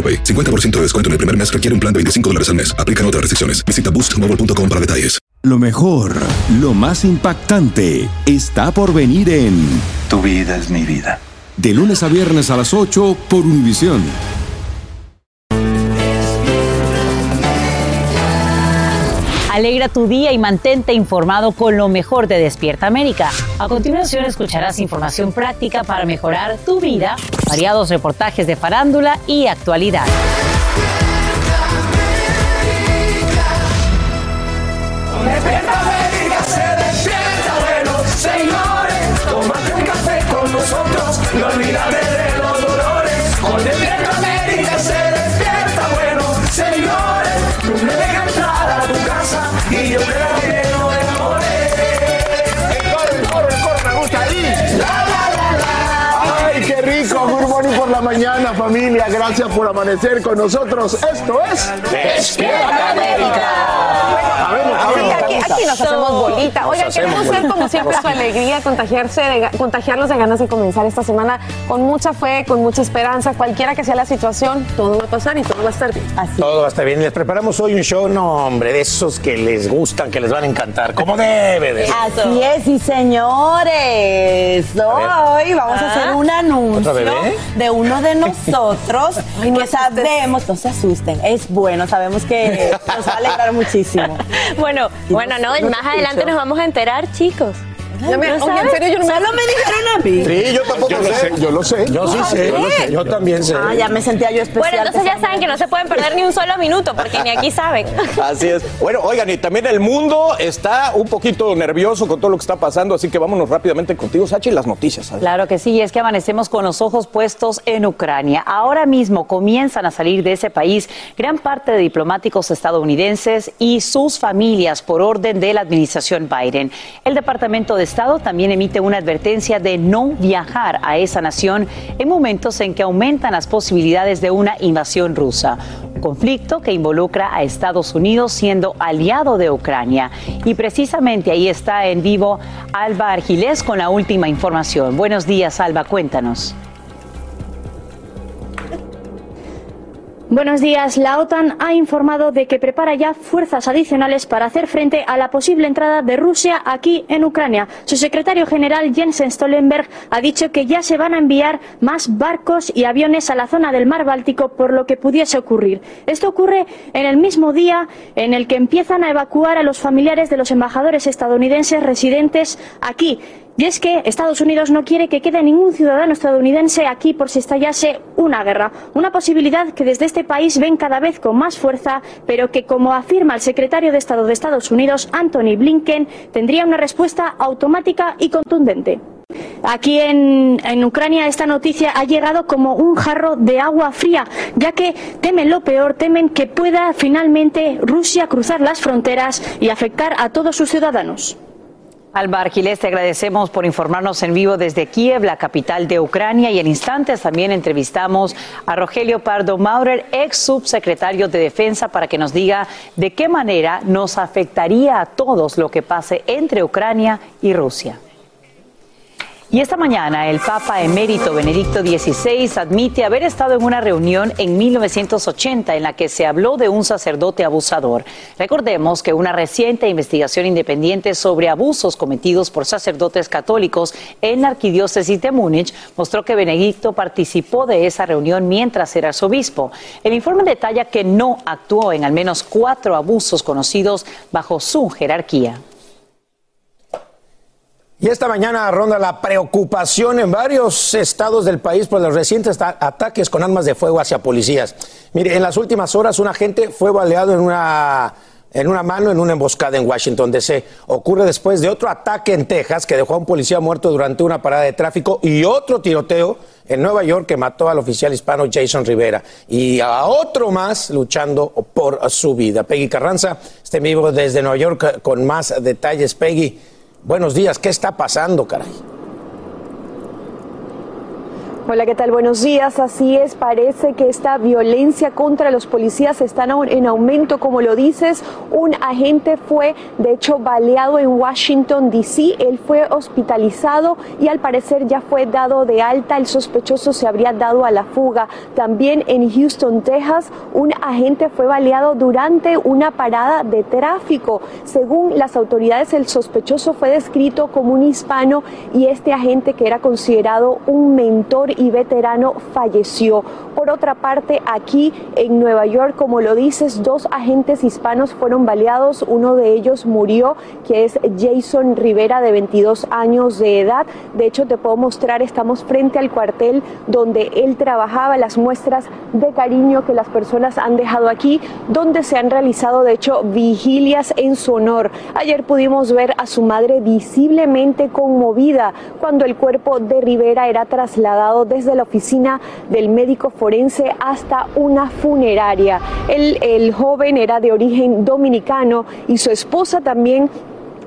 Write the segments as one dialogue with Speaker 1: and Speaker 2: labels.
Speaker 1: AroPay. 50% de descuento en el primer mes requiere un plan de 25 dólares al mes. Aplican otras restricciones. Visita boostmobile.com para detalles.
Speaker 2: Lo mejor, lo más impactante, está por venir en
Speaker 3: Tu vida es mi vida.
Speaker 2: De lunes a viernes a las 8 por Univisión.
Speaker 4: Alegra tu día y mantente informado con lo mejor de Despierta América. A continuación escucharás información práctica para mejorar tu vida, variados reportajes de farándula y actualidad.
Speaker 5: Familia. Gracias por amanecer con nosotros. Esto es
Speaker 6: Despierta América.
Speaker 7: Sí, aquí, aquí nos hacemos bolita. Oigan,
Speaker 5: Nos
Speaker 7: queremos
Speaker 5: hacemos
Speaker 7: ver como siempre su alegría, contagiarse de, contagiarlos de ganas de comenzar esta semana con mucha fe, con mucha esperanza. Cualquiera que sea la situación, todo va a pasar y todo va a estar bien. Así.
Speaker 8: Todo va a estar bien. Les preparamos hoy un show, no, hombre, de esos que les gustan, que les van a encantar, como debe de ser.
Speaker 9: Así es, y señores, hoy vamos a hacer un anuncio de uno de nosotros que sabemos, no se asusten, es bueno, sabemos que nos va a alegrar muchísimo.
Speaker 10: Bueno, bueno, no, más adelante nos vamos a enterar, chicos.
Speaker 7: Ya me-
Speaker 10: ¿No
Speaker 7: oye, en
Speaker 10: sabes?
Speaker 7: serio, yo no me-
Speaker 9: Solo me dijeron a mí.
Speaker 5: Sí, yo tampoco
Speaker 8: Yo lo
Speaker 5: sé.
Speaker 8: sé.
Speaker 5: Yo lo sé.
Speaker 8: Yo sí
Speaker 9: Ah,
Speaker 8: sé, yo, lo
Speaker 9: ¿sí?
Speaker 8: sé, yo también sé.
Speaker 9: Ah, ya me sentía yo especial.
Speaker 10: Bueno, entonces ya saben que no se pueden perder ni un solo minuto, porque ni aquí saben.
Speaker 8: Así es. Bueno, oigan, y también el mundo está un poquito nervioso con todo lo que está pasando, así que vámonos rápidamente contigo, Sachi, las noticias.
Speaker 4: Claro que sí, es que amanecemos con los ojos puestos en Ucrania. Ahora mismo comienzan a salir de ese país gran parte de diplomáticos estadounidenses y sus familias por orden de la administración Biden. El Departamento de Estado también emite una advertencia de no viajar a esa nación en momentos en que aumentan las posibilidades de una invasión rusa. Un conflicto que involucra a Estados Unidos siendo aliado de Ucrania. Y precisamente ahí está en vivo Alba Argilés con la última información. Buenos días, Alba, cuéntanos.
Speaker 11: Buenos días. La OTAN ha informado de que prepara ya fuerzas adicionales para hacer frente a la posible entrada de Rusia aquí en Ucrania. Su secretario general Jens Stoltenberg ha dicho que ya se van a enviar más barcos y aviones a la zona del mar Báltico por lo que pudiese ocurrir. Esto ocurre en el mismo día en el que empiezan a evacuar a los familiares de los embajadores estadounidenses residentes aquí. Y es que Estados Unidos no quiere que quede ningún ciudadano estadounidense aquí por si estallase una guerra. Una posibilidad que desde este país ven cada vez con más fuerza, pero que, como afirma el secretario de Estado de Estados Unidos, Anthony Blinken, tendría una respuesta automática y contundente. Aquí en, en Ucrania esta noticia ha llegado como un jarro de agua fría, ya que temen lo peor, temen que pueda finalmente Rusia cruzar las fronteras y afectar a todos sus ciudadanos.
Speaker 4: Alba Argilés, te agradecemos por informarnos en vivo desde Kiev, la capital de Ucrania, y en instantes también entrevistamos a Rogelio Pardo Maurer, ex subsecretario de Defensa, para que nos diga de qué manera nos afectaría a todos lo que pase entre Ucrania y Rusia. Y esta mañana el Papa emérito Benedicto XVI admite haber estado en una reunión en 1980 en la que se habló de un sacerdote abusador. Recordemos que una reciente investigación independiente sobre abusos cometidos por sacerdotes católicos en la arquidiócesis de Múnich mostró que Benedicto participó de esa reunión mientras era arzobispo. El informe detalla que no actuó en al menos cuatro abusos conocidos bajo su jerarquía.
Speaker 12: Y esta mañana ronda la preocupación en varios estados del país por los recientes ataques con armas de fuego hacia policías. Mire, en las últimas horas un agente fue baleado en una, en una mano en una emboscada en Washington, D.C. Ocurre después de otro ataque en Texas que dejó a un policía muerto durante una parada de tráfico y otro tiroteo en Nueva York que mató al oficial hispano Jason Rivera y a otro más luchando por su vida. Peggy Carranza, este vivo desde Nueva York con más detalles. Peggy. Buenos días, ¿qué está pasando, caray?
Speaker 13: Hola, ¿qué tal? Buenos días. Así es, parece que esta violencia contra los policías está en aumento, como lo dices. Un agente fue, de hecho, baleado en Washington, D.C. Él fue hospitalizado y al parecer ya fue dado de alta. El sospechoso se habría dado a la fuga. También en Houston, Texas, un agente fue baleado durante una parada de tráfico. Según las autoridades, el sospechoso fue descrito como un hispano y este agente que era considerado un mentor y veterano falleció. Por otra parte, aquí en Nueva York, como lo dices, dos agentes hispanos fueron baleados. Uno de ellos murió, que es Jason Rivera, de 22 años de edad. De hecho, te puedo mostrar, estamos frente al cuartel donde él trabajaba, las muestras de cariño que las personas han dejado aquí, donde se han realizado, de hecho, vigilias en su honor. Ayer pudimos ver a su madre visiblemente conmovida cuando el cuerpo de Rivera era trasladado desde la oficina del médico forense hasta una funeraria. El, joven era de origen dominicano y su esposa también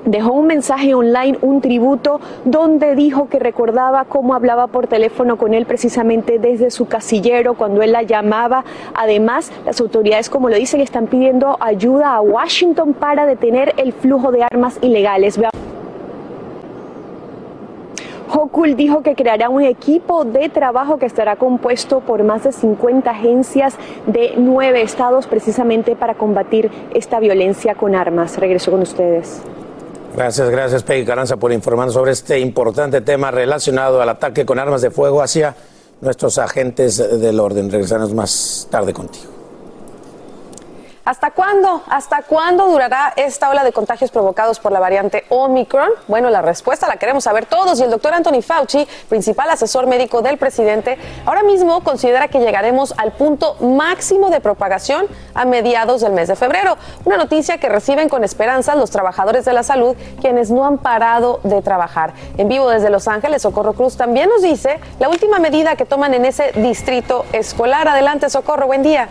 Speaker 13: dejó un mensaje online, un tributo, donde dijo que recordaba cómo hablaba por teléfono con él precisamente desde su casillero cuando él la llamaba. Además, las autoridades, como lo dicen, están pidiendo ayuda a Washington para detener el flujo de armas ilegales. Hochul dijo que creará un equipo de trabajo que estará compuesto por más de 50 agencias de nueve estados precisamente para combatir esta violencia con armas. Regreso con ustedes.
Speaker 12: Gracias, gracias Peggy Caranza por informarnos sobre este importante tema relacionado al ataque con armas de fuego hacia nuestros agentes del orden. Regresaremos más tarde contigo.
Speaker 7: ¿Hasta cuándo? ¿Hasta cuándo durará esta ola de contagios provocados por la variante Omicron? Bueno, la respuesta la queremos saber todos y el doctor Anthony Fauci, principal asesor médico del presidente, ahora mismo considera que llegaremos al punto máximo de propagación a mediados del mes de febrero. Una noticia que reciben con esperanza los trabajadores de la salud, quienes no han parado de trabajar. En vivo desde Los Ángeles, Socorro Cruz también nos dice la última medida que toman en ese distrito escolar. Adelante, Socorro, buen día.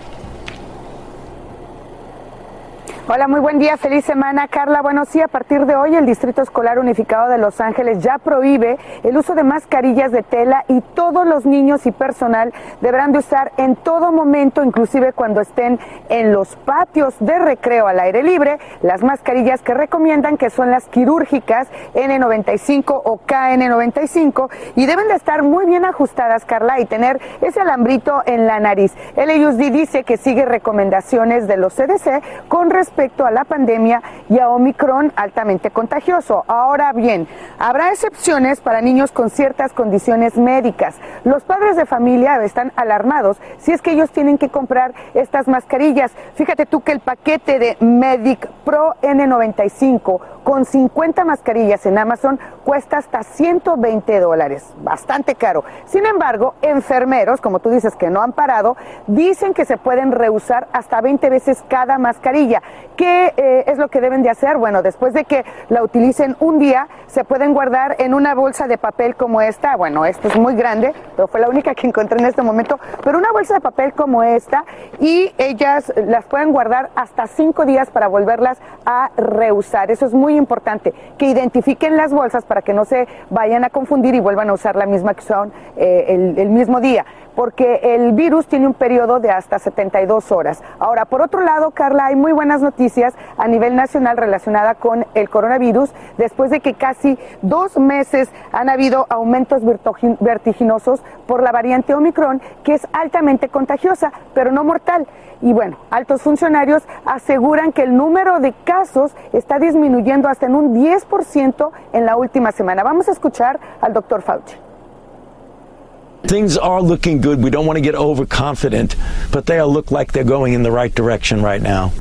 Speaker 14: Hola, muy buen día, feliz semana, Carla. Bueno, sí, a partir de hoy el Distrito Escolar Unificado de Los Ángeles ya prohíbe el uso de mascarillas de tela y todos los niños y personal deberán de usar en todo momento, inclusive cuando estén en los patios de recreo al aire libre, las mascarillas que recomiendan que son las quirúrgicas N95 o KN95 y deben de estar muy bien ajustadas, Carla, y tener ese alambrito en la nariz. El dice que sigue recomendaciones de los CDC con respecto respecto a la pandemia y a Omicron altamente contagioso. Ahora bien, habrá excepciones para niños con ciertas condiciones médicas. Los padres de familia están alarmados si es que ellos tienen que comprar estas mascarillas. Fíjate tú que el paquete de Medic Pro N95 con 50 mascarillas en Amazon cuesta hasta 120 dólares, bastante caro. Sin embargo, enfermeros, como tú dices que no han parado, dicen que se pueden reusar hasta 20 veces cada mascarilla. ¿Qué eh, es lo que deben de hacer? Bueno, después de que la utilicen un día, se pueden guardar en una bolsa de papel como esta. Bueno, esta es muy grande, pero fue la única que encontré en este momento. Pero una bolsa de papel como esta y ellas las pueden guardar hasta cinco días para volverlas a reusar. Eso es muy importante, que identifiquen las bolsas para que no se vayan a confundir y vuelvan a usar la misma que son eh, el, el mismo día porque el virus tiene un periodo de hasta 72 horas. Ahora, por otro lado, Carla, hay muy buenas noticias a nivel nacional relacionada con el coronavirus después de que casi dos meses han habido aumentos vertiginosos por la variante Omicron, que es altamente contagiosa, pero no mortal. Y bueno, altos funcionarios aseguran que el número de casos está disminuyendo hasta en un 10% en la última semana. Vamos a escuchar al doctor Fauci.
Speaker 15: Things are looking good. We don't want to get overconfident, but they look like they're going in the right direction right now.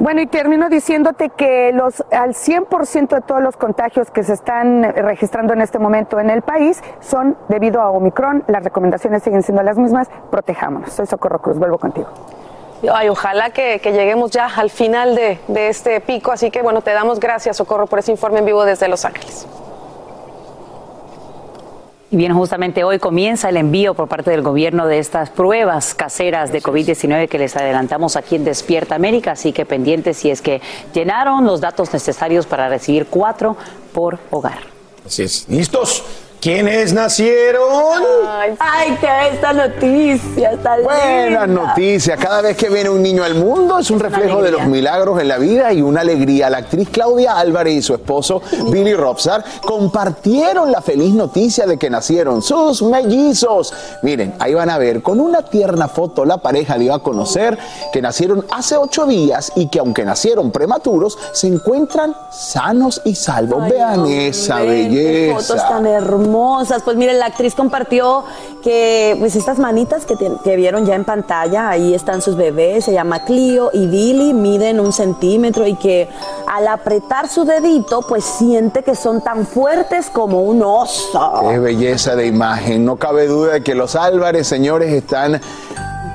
Speaker 14: Bueno, y termino diciéndote que los al 100% de todos los contagios que se están registrando en este momento en el país son debido a Omicron. Las recomendaciones siguen siendo las mismas. Protejámonos. Soy Socorro Cruz. Vuelvo contigo.
Speaker 7: Ay, ojalá que, lleguemos ya al final de este pico. Así que bueno, te damos gracias, Socorro, por ese informe en vivo desde Los Ángeles.
Speaker 4: Y bien, justamente hoy comienza el envío por parte del gobierno de estas pruebas caseras de COVID-19 que les adelantamos aquí en Despierta América, así que pendientes si es que llenaron los datos necesarios para recibir cuatro por hogar.
Speaker 12: Así es. ¿Listos? ¿Quiénes nacieron?
Speaker 9: Ay, qué esta noticia, está
Speaker 16: Buenas noticias. Cada vez que viene un niño al mundo es un reflejo de los milagros en la vida y una alegría. La actriz Claudia Álvarez y su esposo Billy Robsar compartieron la feliz noticia de que nacieron sus mellizos. Miren, ahí van a ver, con una tierna foto la pareja dio a conocer que nacieron hace ocho días y que aunque nacieron prematuros, se encuentran sanos y salvos. Vean esa belleza.
Speaker 9: fotos tan hermosas. Pues miren, la actriz compartió que pues estas manitas que, que vieron ya en pantalla, ahí están sus bebés, se llama Clio y Billy, miden un centímetro y que al apretar su dedito, pues siente que son tan fuertes como un oso.
Speaker 16: Qué belleza de imagen. No cabe duda de que los Álvarez, señores, están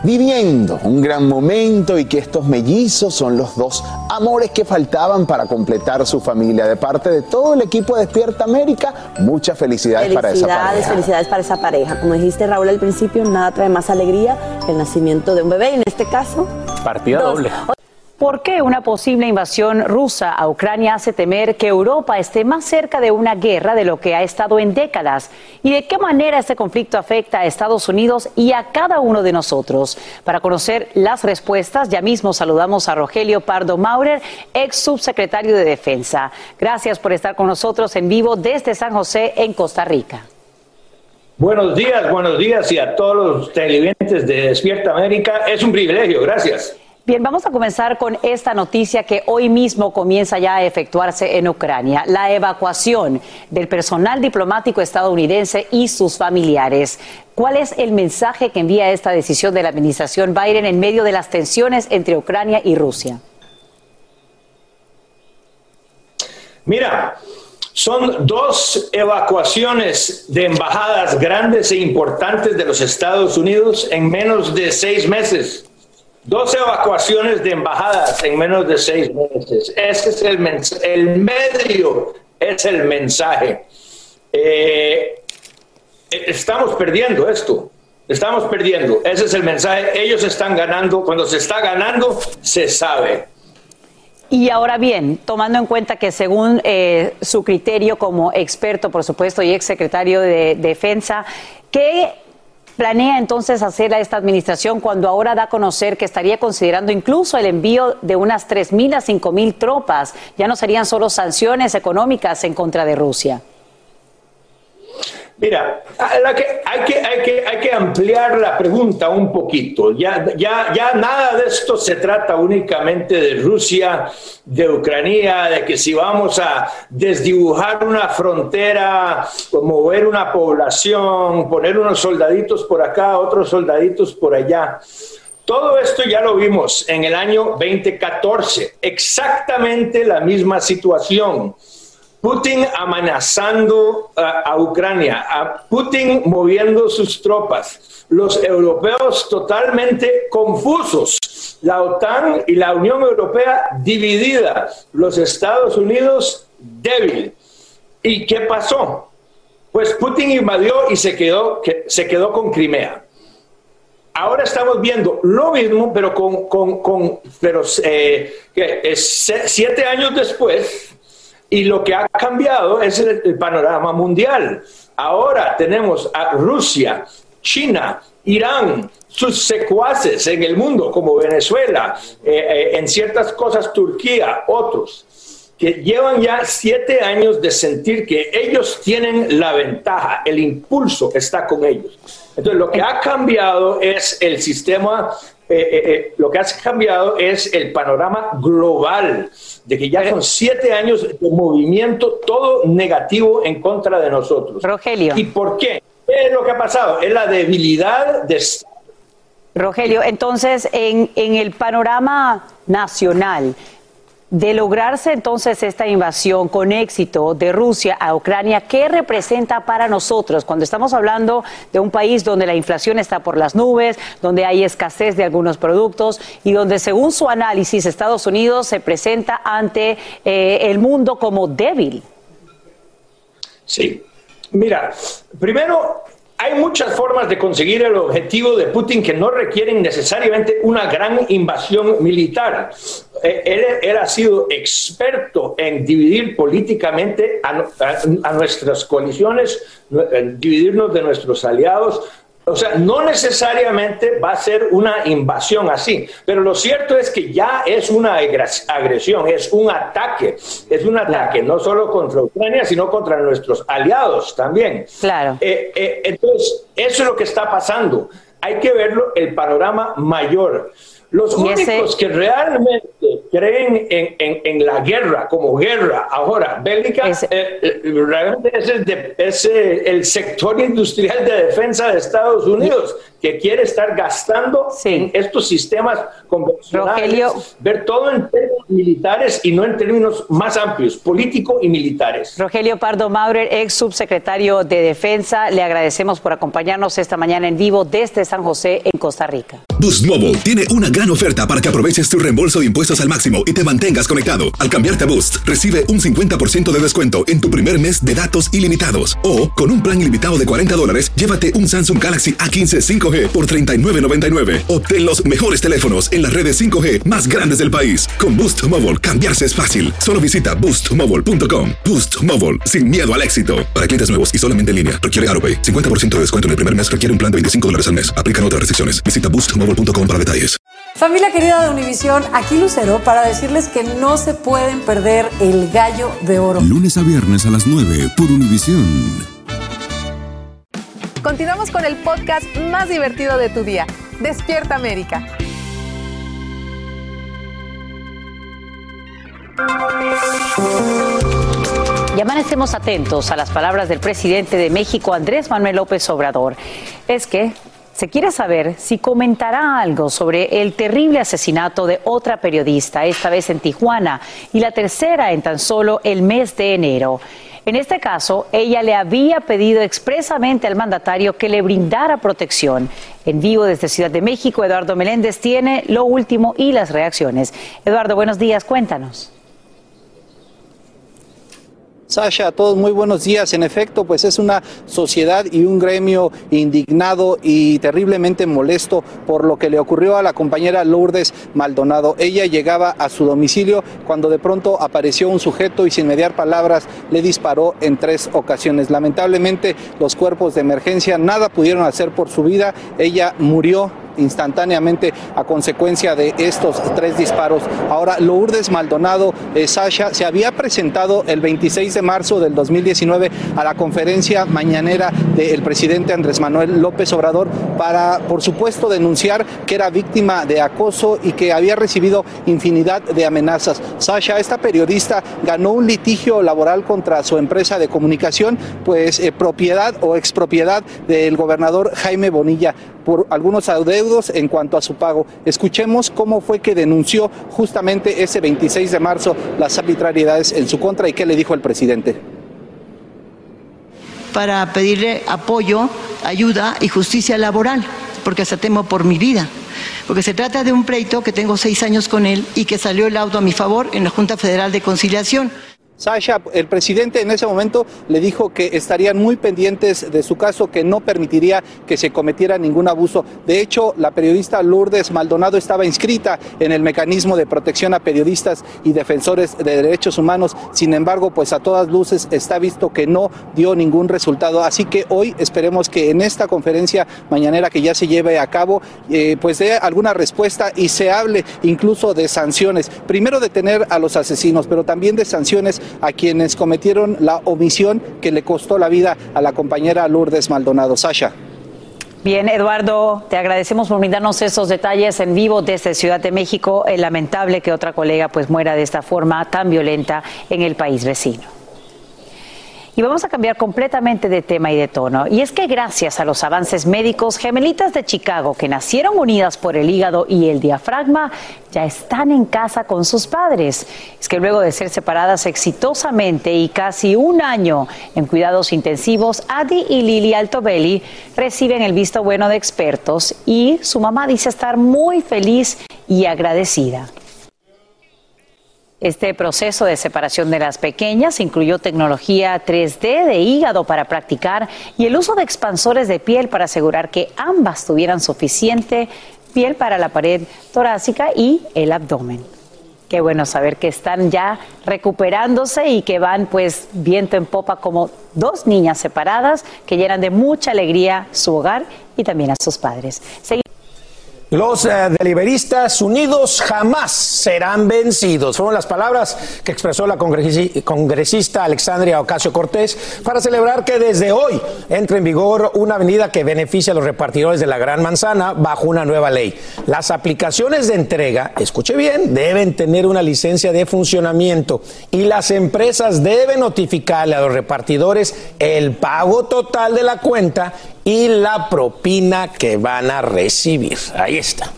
Speaker 16: viviendo un gran momento y que estos mellizos son los dos amores que faltaban para completar su familia. De parte de todo el equipo de Despierta América, muchas felicidades, para esa
Speaker 9: Felicidades,
Speaker 16: pareja.
Speaker 9: felicidades para esa pareja. Como dijiste Raúl al principio, nada trae más alegría que el nacimiento de un bebé y en este caso
Speaker 8: Partida
Speaker 9: Dos.
Speaker 8: doble.
Speaker 4: ¿Por qué una posible invasión rusa a Ucrania hace temer que Europa esté más cerca de una guerra de lo que ha estado en décadas? ¿Y de qué manera este conflicto afecta a Estados Unidos y a cada uno de nosotros? Para conocer las respuestas, ya mismo saludamos a Rogelio Pardo Maurer, ex subsecretario de Defensa. Gracias por estar con nosotros en vivo desde San José, en Costa Rica.
Speaker 17: Buenos días, buenos días y a todos los televidentes de Despierta América. Es un privilegio, gracias.
Speaker 4: Bien, vamos a comenzar con esta noticia que hoy mismo comienza ya a efectuarse en Ucrania, la evacuación del personal diplomático estadounidense y sus familiares. ¿Cuál es el mensaje que envía esta decisión de la administración Biden en medio de las tensiones entre Ucrania y Rusia?
Speaker 17: Mira, son dos evacuaciones de embajadas grandes e importantes de los Estados Unidos en menos de seis meses. Dos evacuaciones de embajadas en menos de seis meses. Ese es el mensaje. El medio es el mensaje. Eh, estamos perdiendo esto. Estamos perdiendo. Ese es el mensaje. Ellos están ganando. Cuando se está ganando, se sabe.
Speaker 4: Y ahora bien, tomando en cuenta que según eh, su criterio como experto, por supuesto, y ex secretario de Defensa, ¿qué planea entonces hacer a esta administración cuando ahora da a conocer que estaría considerando incluso el envío de unas 3.000 a 5.000 tropas? Ya no serían solo sanciones económicas en contra de Rusia.
Speaker 17: Mira, la que, hay que ampliar la pregunta un poquito. Ya, ya, ya nada de esto se trata únicamente de Rusia, de Ucrania, de que si vamos a desdibujar una frontera, mover una población, poner unos soldaditos por acá, otros soldaditos por allá. Todo esto ya lo vimos en el año 2014, exactamente la misma situación. Putin amenazando a, a Ucrania, a Putin moviendo sus tropas, los europeos totalmente confusos, la OTAN y la Unión Europea dividida, los Estados Unidos débil. ¿Y qué pasó? Pues Putin invadió y se quedó, que- se quedó con Crimea. Ahora estamos viendo lo mismo, pero con, con, con- pero, eh, siete años después, y lo que ha cambiado es el, panorama mundial. Ahora tenemos a Rusia China, Irán, sus secuaces en el mundo, como Venezuela, eh, eh, en ciertas cosas Turquía, otros, que llevan ya siete años de sentir que ellos tienen la ventaja, el impulso está con ellos. Entonces, lo que ha cambiado es el sistema, eh, lo que ha cambiado es el panorama global, de que ya son siete años de movimiento, todo negativo en contra de nosotros.
Speaker 4: Rogelio.
Speaker 17: ¿Y por qué? ¿Qué es lo que ha pasado? Es la debilidad de
Speaker 4: Rogelio, entonces, en, en el panorama nacional, de lograrse entonces esta invasión con éxito de Rusia a Ucrania, ¿qué representa para nosotros cuando estamos hablando de un país donde la inflación está por las nubes, donde hay escasez de algunos productos y donde según su análisis Estados Unidos se presenta ante eh, el mundo como débil?
Speaker 17: Sí, mira, primero hay muchas formas de conseguir el objetivo de Putin que no requieren necesariamente una gran invasión militar. Eh, Él, ha sido experto en dividir políticamente a, a- nuestras coaliciones, en dividirnos de nuestros aliados. O sea, no necesariamente va a ser una invasión así, pero lo cierto es que ya es una agres- agresión, es un ataque, es un ataque no solo contra Ucrania, sino contra nuestros aliados también.
Speaker 4: Claro.
Speaker 17: Eh, eh, entonces, eso es lo que está pasando. Hay que verlo el panorama mayor. Los
Speaker 4: ese-
Speaker 17: únicos que realmente creen en, en- en la guerra como guerra ahora bélica, eh, eh, realmente es, el, de- es, eh, el sector industrial de defensa de Estados Unidos que quiere estar gastando en estos sistemas convencionales,
Speaker 4: Rogelio.
Speaker 17: ver todo en términos militares y no en términos más amplios, político y militares.
Speaker 4: Rogelio Pardo Maurer, ex subsecretario de Defensa, le agradecemos por acompañarnos esta mañana en vivo desde San José, en Costa Rica.
Speaker 1: Boost Mobile tiene una gran oferta para que aproveches tu reembolso de impuestos al máximo y te mantengas conectado. Al cambiarte a Boost, recibe un 50% de descuento en tu primer mes de datos ilimitados. O, con un plan ilimitado de 40 dólares, llévate un Samsung Galaxy A15 5G por $39.99. Obtén los mejores teléfonos en las redes 5G más grandes del país. Con Boost Mobile, cambiarse es fácil. Solo visita boostmobile.com. Boost Mobile, sin miedo al éxito. Para clientes nuevos y solamente en línea, requiere AroPay. 50% de descuento en el primer mes requiere un plan de 25 dólares al mes. Aplican otras restricciones. Visita boostmobile.com para detalles.
Speaker 18: Familia querida de Univisión, aquí Lucero para decirles que no se pueden perder el gallo de oro.
Speaker 2: Lunes a viernes a las 9 por Univisión.
Speaker 7: Continuamos con el podcast más divertido de tu día, Despierta América.
Speaker 4: Y amanecemos atentos a las palabras del presidente de México, Andrés Manuel López Obrador. Es que se quiere saber si comentará algo sobre el terrible asesinato de otra periodista, esta vez en Tijuana, y la tercera en tan solo el mes de enero. En este caso, ella le había pedido expresamente al mandatario que le brindara protección. En vivo desde Ciudad de México, Eduardo Meléndez tiene lo último y las reacciones. Eduardo, buenos días, cuéntanos.
Speaker 19: Sasha, a todos muy buenos días. En efecto, pues es una sociedad y un gremio indignado y terriblemente molesto por lo que le ocurrió a la compañera Lourdes Maldonado. Ella llegaba a su domicilio cuando de pronto apareció un sujeto y sin mediar palabras le disparó en tres ocasiones. Lamentablemente, los cuerpos de emergencia nada pudieron hacer por su vida. Ella murió instantáneamente a consecuencia de estos tres disparos. Ahora, Lourdes Maldonado, eh, Sasha, se había presentado el 26 de marzo del 2019 a la conferencia mañanera del presidente Andrés Manuel López Obrador para, por supuesto, denunciar que era víctima de acoso y que había recibido infinidad de amenazas. Sasha, esta periodista ganó un litigio laboral contra su empresa de comunicación, pues eh, propiedad o expropiedad del gobernador Jaime Bonilla por algunos adeudos en cuanto a su pago. Escuchemos cómo fue que denunció justamente ese 26 de marzo las arbitrariedades en su contra y qué le dijo el presidente.
Speaker 20: para pedirle apoyo, ayuda y justicia laboral, porque hasta temo por mi vida. Porque se trata de un pleito que tengo seis años con él y que salió el auto a mi favor en la Junta Federal de Conciliación.
Speaker 19: Sasha, el presidente en ese momento le dijo que estarían muy pendientes de su caso, que no permitiría que se cometiera ningún abuso. De hecho, la periodista Lourdes Maldonado estaba inscrita en el mecanismo de protección a periodistas y defensores de derechos humanos. Sin embargo, pues a todas luces está visto que no dio ningún resultado. Así que hoy esperemos que en esta conferencia mañanera que ya se lleve a cabo, eh, pues dé alguna respuesta y se hable incluso de sanciones. Primero detener a los asesinos, pero también de sanciones a quienes cometieron la omisión que le costó la vida a la compañera Lourdes Maldonado. Sasha.
Speaker 4: Bien, Eduardo, te agradecemos por brindarnos esos detalles en vivo desde Ciudad de México. Es lamentable que otra colega pues muera de esta forma tan violenta en el país vecino. Y vamos a cambiar completamente de tema y de tono. Y es que gracias a los avances médicos, gemelitas de Chicago que nacieron unidas por el hígado y el diafragma ya están en casa con sus padres. Es que luego de ser separadas exitosamente y casi un año en cuidados intensivos, Adi y Lili Altobelli reciben el visto bueno de expertos y su mamá dice estar muy feliz y agradecida. Este proceso de separación de las pequeñas incluyó tecnología 3D de hígado para practicar y el uso de expansores de piel para asegurar que ambas tuvieran suficiente piel para la pared torácica y el abdomen. Qué bueno saber que están ya recuperándose y que van pues viento en popa como dos niñas separadas que llenan de mucha alegría su hogar y también a sus padres.
Speaker 12: Los eh, deliberistas unidos jamás serán vencidos. Fueron las palabras que expresó la congresi- congresista Alexandria Ocasio Cortés para celebrar que desde hoy entra en vigor una medida que beneficia a los repartidores de la Gran Manzana bajo una nueva ley. Las aplicaciones de entrega, escuche bien, deben tener una licencia de funcionamiento y las empresas deben notificarle a los repartidores el pago total de la cuenta y la propina que van a recibir. Ahí está.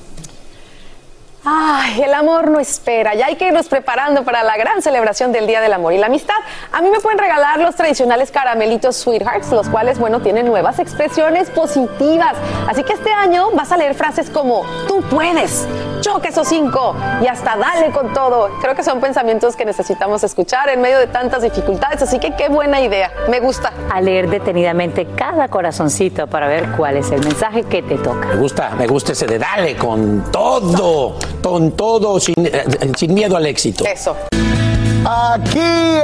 Speaker 7: Ay, el amor no espera. Ya hay que irnos preparando para la gran celebración del Día del Amor y la Amistad. A mí me pueden regalar los tradicionales caramelitos Sweethearts, los cuales, bueno, tienen nuevas expresiones positivas. Así que este año vas a leer frases como tú puedes, choque esos cinco y hasta dale con todo. Creo que son pensamientos que necesitamos escuchar en medio de tantas dificultades. Así que qué buena idea. Me gusta.
Speaker 4: A leer detenidamente cada corazoncito para ver cuál es el mensaje que te toca.
Speaker 12: Me gusta, me gusta ese de dale con todo, con todo, sin, eh, sin miedo al éxito.
Speaker 7: Eso.
Speaker 16: Aquí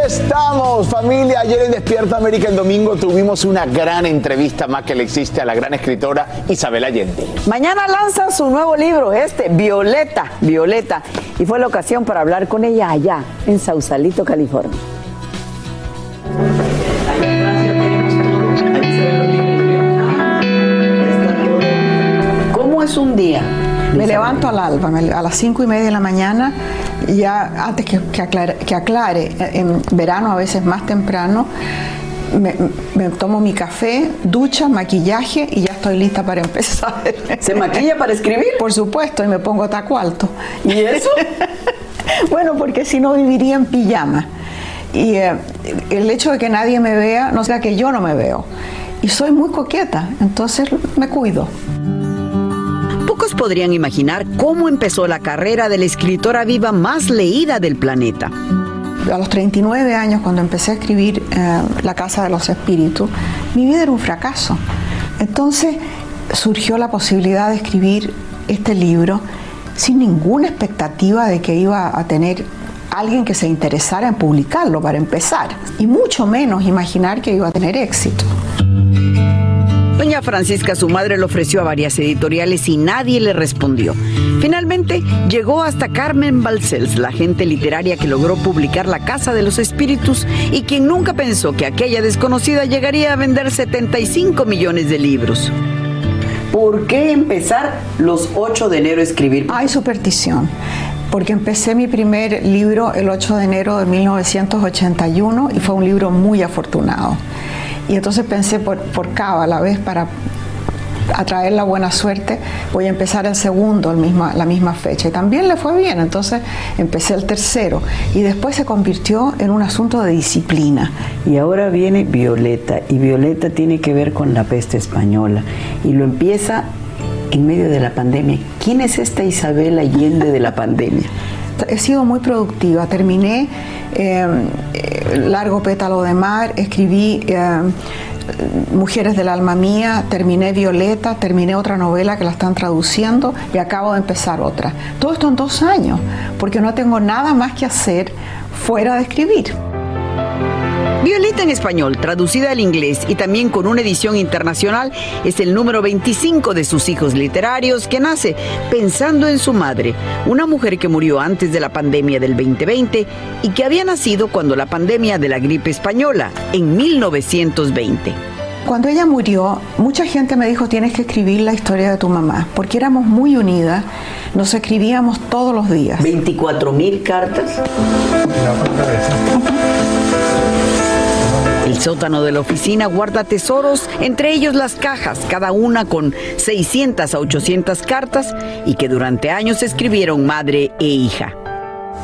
Speaker 16: estamos, familia. Ayer en Despierta América el domingo tuvimos una gran entrevista más que le existe a la gran escritora Isabel Allende.
Speaker 21: Mañana lanzan su nuevo libro, este, Violeta, Violeta. Y fue la ocasión para hablar con ella allá, en Sausalito, California. ¿Cómo es un día?
Speaker 22: Me levanto al alba, a las cinco y media de la mañana, y ya antes que, que aclare, que aclare, eh, en verano a veces más temprano, me, me tomo mi café, ducha, maquillaje y ya estoy lista para empezar.
Speaker 21: ¿Se maquilla para escribir?
Speaker 22: Por supuesto, y me pongo taco alto.
Speaker 21: ¿Y eso?
Speaker 22: bueno, porque si no viviría en pijama. Y eh, el hecho de que nadie me vea no sea que yo no me veo. Y soy muy coqueta, entonces me cuido.
Speaker 21: Pocos podrían imaginar cómo empezó la carrera de la escritora viva más leída del planeta.
Speaker 22: A los 39 años, cuando empecé a escribir eh, La Casa de los Espíritus, mi vida era un fracaso. Entonces surgió la posibilidad de escribir este libro sin ninguna expectativa de que iba a tener alguien que se interesara en publicarlo para empezar, y mucho menos imaginar que iba a tener éxito.
Speaker 21: Doña Francisca, su madre, le ofreció a varias editoriales y nadie le respondió. Finalmente llegó hasta Carmen Balcells, la agente literaria que logró publicar La Casa de los Espíritus y quien nunca pensó que aquella desconocida llegaría a vender 75 millones de libros. ¿Por qué empezar los 8 de enero a escribir?
Speaker 22: Hay superstición, porque empecé mi primer libro el 8 de enero de 1981 y fue un libro muy afortunado. Y entonces pensé por, por cábala, ¿ves? Para atraer la buena suerte, voy a empezar el segundo el misma, la misma fecha. Y también le fue bien, entonces empecé el tercero. Y después se convirtió en un asunto de disciplina.
Speaker 21: Y ahora viene Violeta, y Violeta tiene que ver con la peste española. Y lo empieza en medio de la pandemia. ¿Quién es esta Isabel Allende de la pandemia?
Speaker 22: he sido muy productiva. Terminé eh, Largo Pétalo de Mar, escribí eh, Mujeres del Alma Mía, terminé Violeta, terminé otra novela que la están traduciendo y acabo de empezar otra. Todo esto en dos años, porque no tengo nada más que hacer fuera de escribir.
Speaker 21: Violeta en español, traducida al inglés y también con una edición internacional, es el número 25 de sus hijos literarios que nace pensando en su madre, una mujer que murió antes de la pandemia del 2020 y que había nacido cuando la pandemia de la gripe española, en 1920.
Speaker 22: Cuando ella murió, mucha gente me dijo, tienes que escribir la historia de tu mamá, porque éramos muy unidas, nos escribíamos todos los días.
Speaker 21: 24 mil cartas. El sótano de la oficina guarda tesoros, entre ellos las cajas, cada una con 600 a 800 cartas y que durante años escribieron madre e hija.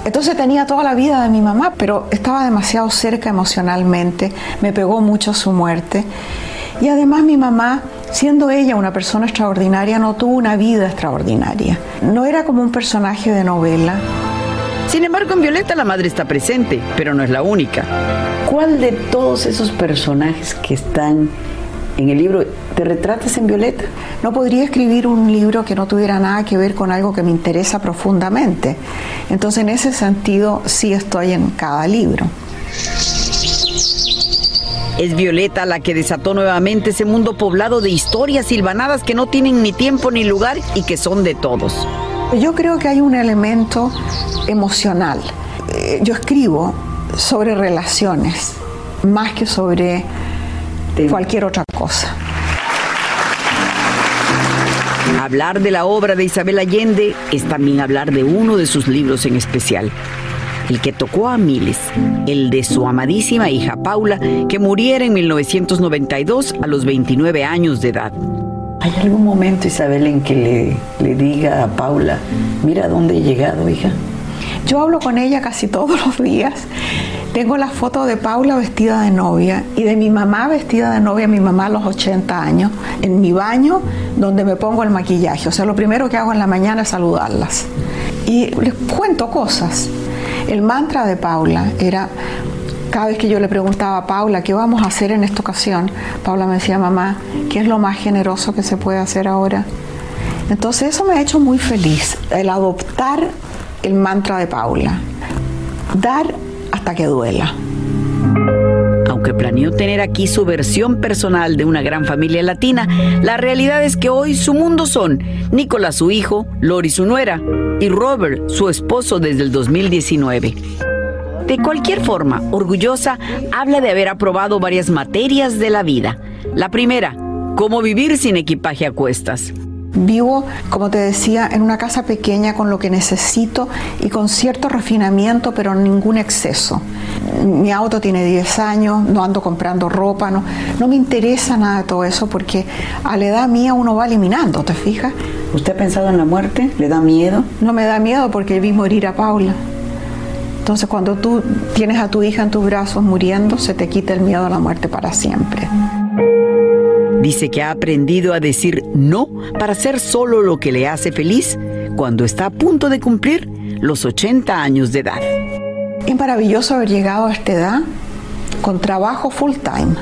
Speaker 22: Entonces tenía toda la vida de mi mamá, pero estaba demasiado cerca emocionalmente, me pegó mucho su muerte. Y además mi mamá, siendo ella una persona extraordinaria, no tuvo una vida extraordinaria. No era como un personaje de novela.
Speaker 21: Sin embargo, en Violeta la madre está presente, pero no es la única. ¿Cuál de todos esos personajes que están en el libro te retratas en Violeta?
Speaker 22: No podría escribir un libro que no tuviera nada que ver con algo que me interesa profundamente. Entonces, en ese sentido, sí estoy en cada libro.
Speaker 21: Es Violeta la que desató nuevamente ese mundo poblado de historias silvanadas que no tienen ni tiempo ni lugar y que son de todos.
Speaker 22: Yo creo que hay un elemento emocional. Eh, Yo escribo sobre relaciones más que sobre cualquier otra cosa.
Speaker 21: Hablar de la obra de Isabel Allende es también hablar de uno de sus libros en especial, el que tocó a miles, el de su amadísima hija Paula, que muriera en 1992 a los 29 años de edad. ¿Hay algún momento, Isabel, en que le, le diga a Paula, mira dónde he llegado, hija?
Speaker 22: Yo hablo con ella casi todos los días. Tengo la foto de Paula vestida de novia y de mi mamá vestida de novia, mi mamá a los 80 años, en mi baño donde me pongo el maquillaje. O sea, lo primero que hago en la mañana es saludarlas. Y les cuento cosas. El mantra de Paula era, cada vez que yo le preguntaba a Paula, ¿qué vamos a hacer en esta ocasión? Paula me decía, mamá, ¿qué es lo más generoso que se puede hacer ahora? Entonces eso me ha hecho muy feliz, el adoptar el mantra de Paula. Dar hasta que duela.
Speaker 21: Aunque planeó tener aquí su versión personal de una gran familia latina, la realidad es que hoy su mundo son Nicolás su hijo, Lori su nuera y Robert su esposo desde el 2019. De cualquier forma, orgullosa, habla de haber aprobado varias materias de la vida. La primera, cómo vivir sin equipaje a cuestas.
Speaker 22: Vivo, como te decía, en una casa pequeña con lo que necesito y con cierto refinamiento, pero ningún exceso. Mi auto tiene 10 años, no ando comprando ropa, no, no me interesa nada de todo eso porque a la edad mía uno va eliminando, ¿te fijas?
Speaker 21: ¿Usted ha pensado en la muerte? ¿Le da miedo?
Speaker 22: No me da miedo porque vi morir a Paula. Entonces cuando tú tienes a tu hija en tus brazos muriendo, se te quita el miedo a la muerte para siempre.
Speaker 21: Dice que ha aprendido a decir no para hacer solo lo que le hace feliz cuando está a punto de cumplir los 80 años de edad.
Speaker 22: Es maravilloso haber llegado a esta edad con trabajo full time,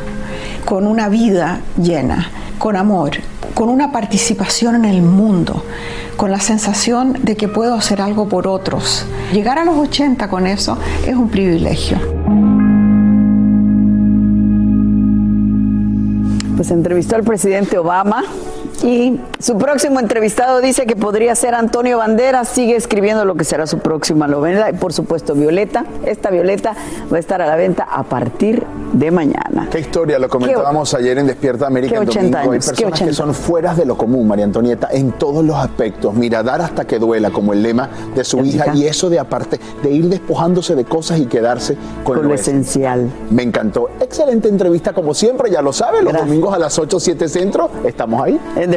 Speaker 22: con una vida llena, con amor, con una participación en el mundo, con la sensación de que puedo hacer algo por otros. Llegar a los 80 con eso es un privilegio.
Speaker 21: Pues entrevistó al presidente Obama y su próximo entrevistado dice que podría ser Antonio Banderas. Sigue escribiendo lo que será su próxima novela. Y por supuesto, Violeta. Esta Violeta va a estar a la venta a partir de mañana.
Speaker 16: Qué historia, lo comentábamos ayer en Despierta América
Speaker 21: qué
Speaker 16: el
Speaker 21: 80
Speaker 16: domingo. Hay
Speaker 21: años, qué
Speaker 16: personas que
Speaker 21: 80.
Speaker 16: son fuera de lo común, María Antonieta, en todos los aspectos. Mira, dar hasta que duela, como el lema de su hija, y eso de aparte, de ir despojándose de cosas y quedarse con,
Speaker 21: Con lo esencial.
Speaker 16: Me encantó. Excelente entrevista, como siempre, ya lo sabe, los domingos a las 8, 7 centro, estamos ahí.
Speaker 21: En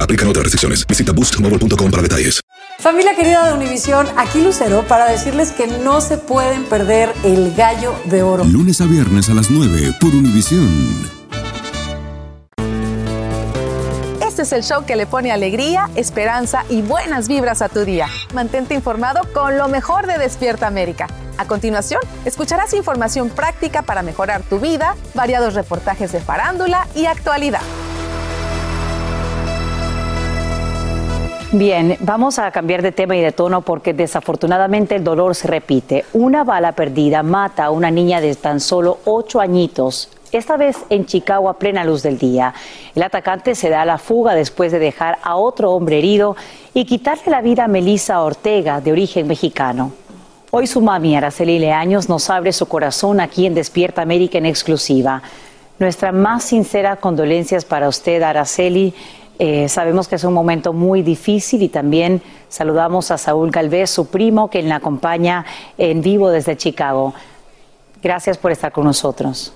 Speaker 1: Aplican otras restricciones. Visita boostmobile.com para detalles.
Speaker 18: Familia querida de Univisión, aquí Lucero para decirles que no se pueden perder el gallo de oro.
Speaker 2: Lunes a viernes a las 9 por Univisión.
Speaker 23: Este es el show que le pone alegría, esperanza y buenas vibras a tu día. Mantente informado con lo mejor de Despierta América. A continuación, escucharás información práctica para mejorar tu vida, variados reportajes de farándula y actualidad.
Speaker 4: Bien, vamos a cambiar de tema y de tono porque desafortunadamente el dolor se repite. Una bala perdida mata a una niña de tan solo ocho añitos, esta vez en Chicago a plena luz del día. El atacante se da a la fuga después de dejar a otro hombre herido y quitarle la vida a Melissa Ortega, de origen mexicano. Hoy su mami, Araceli Leaños, nos abre su corazón aquí en Despierta América en exclusiva. Nuestra más sincera condolencias para usted, Araceli. Eh, sabemos que es un momento muy difícil y también saludamos a Saúl Galvez, su primo, que la acompaña en vivo desde Chicago. Gracias por estar con nosotros.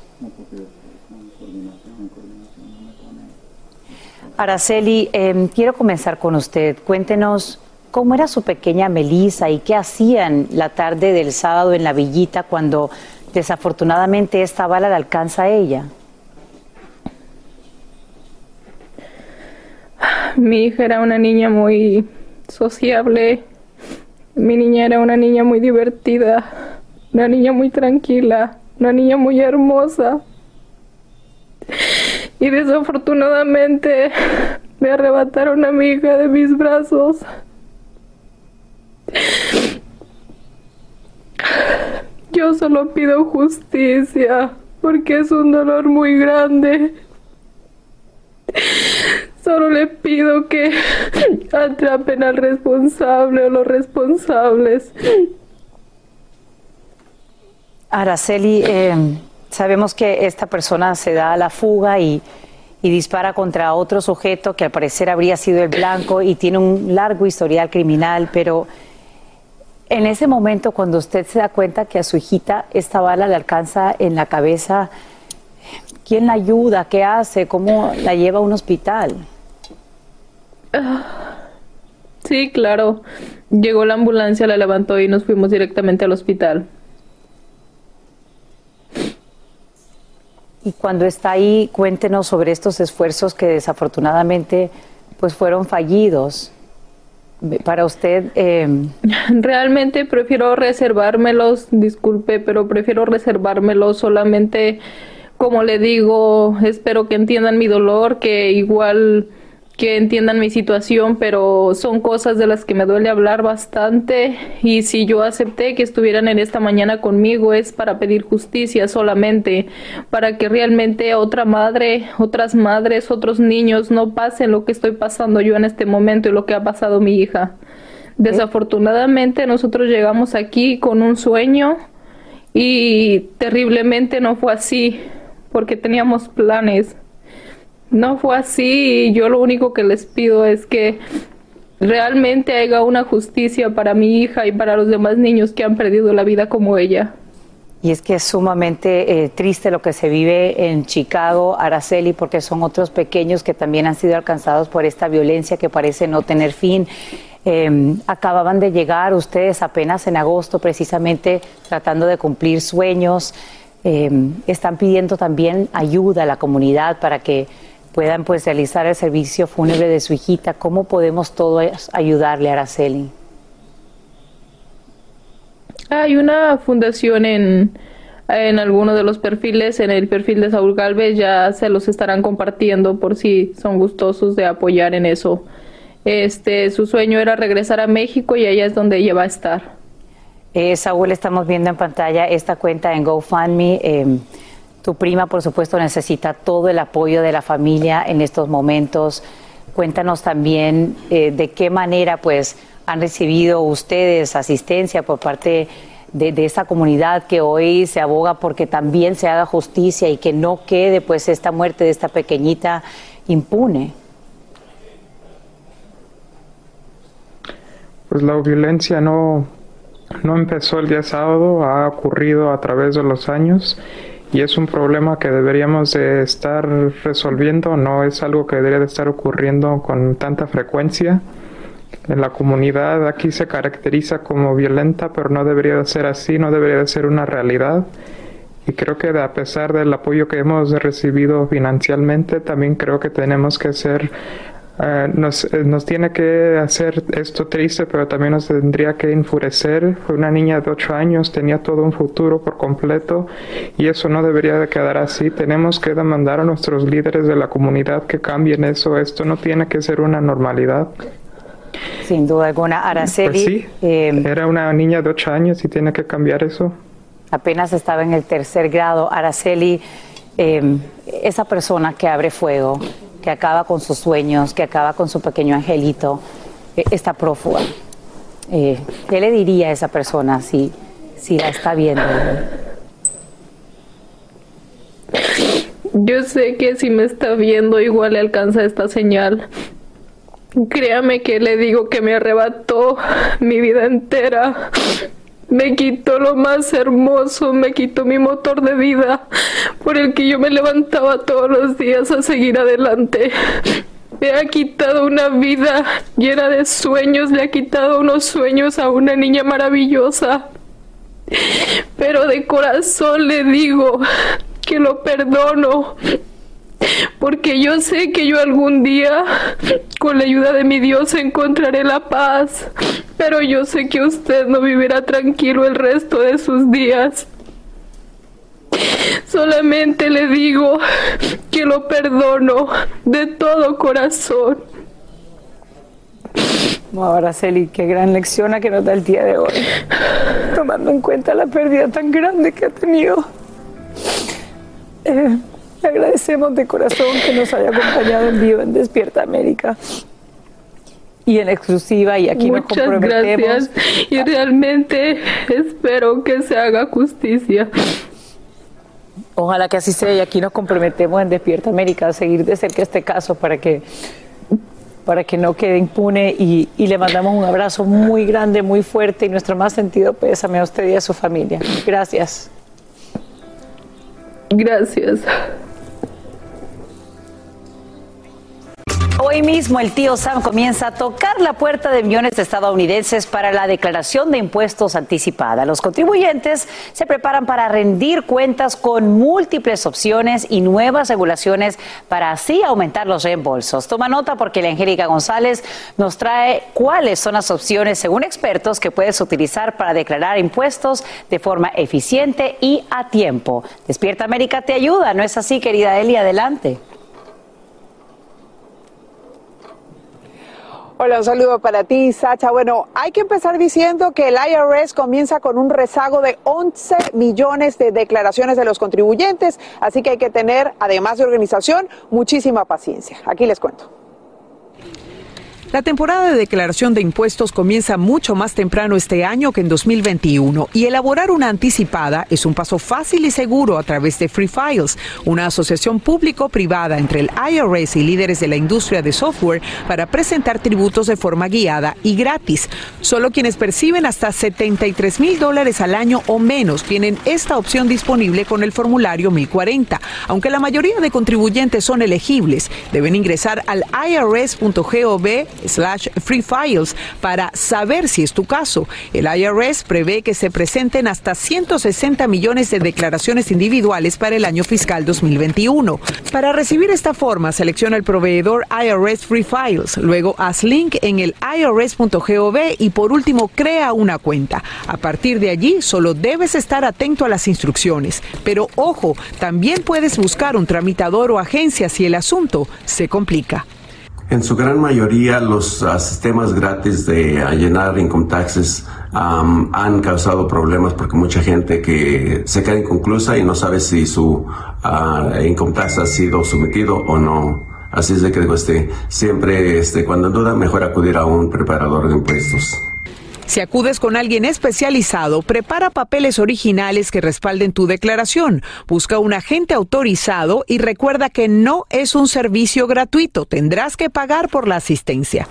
Speaker 4: Araceli, eh, quiero comenzar con usted. Cuéntenos cómo era su pequeña Melissa y qué hacían la tarde del sábado en la villita cuando desafortunadamente esta bala le alcanza a ella.
Speaker 24: Mi hija era una niña muy sociable. Mi niña era una niña muy divertida, una niña muy tranquila, una niña muy hermosa. Y desafortunadamente me arrebataron a mi hija de mis brazos. Yo solo pido justicia porque es un dolor muy grande. Solo le pido que atrapen al responsable o los responsables.
Speaker 4: Araceli, eh, sabemos que esta persona se da a la fuga y, y dispara contra otro sujeto que al parecer habría sido el blanco y tiene un largo historial criminal, pero en ese momento cuando usted se da cuenta que a su hijita esta bala le alcanza en la cabeza, ¿quién la ayuda? ¿Qué hace? ¿Cómo la lleva a un hospital?
Speaker 24: Sí, claro. Llegó la ambulancia, la levantó y nos fuimos directamente al hospital.
Speaker 4: Y cuando está ahí, cuéntenos sobre estos esfuerzos que desafortunadamente pues fueron fallidos. Para usted... Eh...
Speaker 24: Realmente prefiero reservármelos, disculpe, pero prefiero reservármelos solamente, como le digo, espero que entiendan mi dolor, que igual que entiendan mi situación, pero son cosas de las que me duele hablar bastante y si yo acepté que estuvieran en esta mañana conmigo es para pedir justicia solamente, para que realmente otra madre, otras madres, otros niños no pasen lo que estoy pasando yo en este momento y lo que ha pasado mi hija. Desafortunadamente nosotros llegamos aquí con un sueño y terriblemente no fue así porque teníamos planes no fue así y yo lo único que les pido es que realmente haya una justicia para mi hija y para los demás niños que han perdido la vida como ella.
Speaker 4: Y es que es sumamente eh, triste lo que se vive en Chicago, Araceli, porque son otros pequeños que también han sido alcanzados por esta violencia que parece no tener fin. Em, acababan de llegar ustedes apenas en agosto, precisamente tratando de cumplir sueños. Em, están pidiendo también ayuda a la comunidad para que puedan pues realizar el servicio fúnebre de su hijita. ¿Cómo podemos todos ayudarle, a Araceli?
Speaker 24: Hay una fundación en, en alguno de los perfiles, en el perfil de Saúl Galvez, ya se los estarán compartiendo por si son gustosos de apoyar en eso. Este, su sueño era regresar a México y allá es donde ella va a estar.
Speaker 4: Eh, Saúl, estamos viendo en pantalla esta cuenta en GoFundMe. Eh, tu prima, por supuesto, necesita todo el apoyo de la familia en estos momentos. Cuéntanos también eh, de qué manera pues, han recibido ustedes asistencia por parte de, de, esta comunidad que hoy se aboga porque también se haga justicia y que no quede pues esta muerte de esta pequeñita impune.
Speaker 25: Pues la violencia no, no empezó el día sábado, ha ocurrido a través de los años y es un problema que deberíamos de estar resolviendo, no es algo que debería de estar ocurriendo con tanta frecuencia. En la comunidad aquí se caracteriza como violenta, pero no debería de ser así, no debería de ser una realidad. Y creo que a pesar del apoyo que hemos recibido financieramente, también creo que tenemos que ser Uh, nos, eh, nos, tiene que hacer esto triste, pero también nos tendría que enfurecer. Fue una niña de 8 años, tenía todo un futuro por completo y eso no debería de quedar así. Tenemos que demandar a nuestros líderes de la comunidad que cambien eso. Esto no tiene que ser una normalidad.
Speaker 4: Sin duda alguna, Araceli.
Speaker 25: Pues sí, eh, era una niña de 8 años y tiene que cambiar eso.
Speaker 4: Apenas estaba en el tercer grado. Araceli, eh, esa persona que abre fuego, que acaba con sus sueños, que acaba con su pequeño angelito, eh, está prófuga. Eh, ¿Qué le diría a esa persona si, si la está viendo?
Speaker 24: Yo sé que si me está viendo igual le alcanza esta señal. Créame que le digo que me arrebató mi vida entera, me quitó lo más hermoso, me quitó mi motor de vida por el que yo me levantaba todos los días a seguir adelante. Me ha quitado una vida llena de sueños, le ha quitado unos sueños a una niña maravillosa. Pero de corazón le digo que lo perdono, porque yo sé que yo algún día, con la ayuda de mi Dios, encontraré la paz, pero yo sé que usted no vivirá tranquilo el resto de sus días. Solamente le digo que lo perdono de todo corazón.
Speaker 4: Araceli, qué gran lección a que nos da el día de hoy, tomando en cuenta la pérdida tan grande que ha tenido. Eh, agradecemos de corazón que nos haya acompañado en vivo en Despierta América y en exclusiva y aquí
Speaker 24: Muchas
Speaker 4: nos comprometemos.
Speaker 24: gracias y realmente espero que se haga justicia.
Speaker 4: Ojalá que así sea y aquí nos comprometemos en Despierta América a seguir de cerca este caso para que para que no quede impune y, y le mandamos un abrazo muy grande, muy fuerte y nuestro más sentido pésame a usted y a su familia. Gracias.
Speaker 24: Gracias.
Speaker 4: Hoy mismo el tío Sam comienza a tocar la puerta de millones de estadounidenses para la declaración de impuestos anticipada. Los contribuyentes se preparan para rendir cuentas con múltiples opciones y nuevas regulaciones para así aumentar los reembolsos. Toma nota porque la Angélica González nos trae cuáles son las opciones, según expertos, que puedes utilizar para declarar impuestos de forma eficiente y a tiempo. Despierta América te ayuda, ¿no es así, querida Eli? Adelante.
Speaker 26: Hola, un saludo para ti, Sacha. Bueno, hay que empezar diciendo que el IRS comienza con un rezago de 11 millones de declaraciones de los contribuyentes, así que hay que tener, además de organización, muchísima paciencia. Aquí les cuento.
Speaker 27: La temporada de declaración de impuestos comienza mucho más temprano este año que en 2021 y elaborar una anticipada es un paso fácil y seguro a través de Free Files, una asociación público-privada entre el IRS y líderes de la industria de software para presentar tributos de forma guiada y gratis. Solo quienes perciben hasta 73 mil dólares al año o menos tienen esta opción disponible con el formulario 1040. Aunque la mayoría de contribuyentes son elegibles, deben ingresar al irs.gov slash free files para saber si es tu caso. El IRS prevé que se presenten hasta 160 millones de declaraciones individuales para el año fiscal 2021. Para recibir esta forma, selecciona el proveedor IRS Free Files, luego haz link en el irs.gov y por último crea una cuenta. A partir de allí, solo debes estar atento a las instrucciones. Pero ojo, también puedes buscar un tramitador o agencia si el asunto se complica.
Speaker 28: En su gran mayoría, los uh, sistemas gratis de uh, llenar income taxes um, han causado problemas porque mucha gente que se queda inconclusa y no sabe si su uh, income tax ha sido sometido o no. Así es de que digo, este, siempre, este, cuando en duda, mejor acudir a un preparador de impuestos.
Speaker 27: Si acudes con alguien especializado, prepara papeles originales que respalden tu declaración. Busca un agente autorizado y recuerda que no es un servicio gratuito. Tendrás que pagar por la asistencia.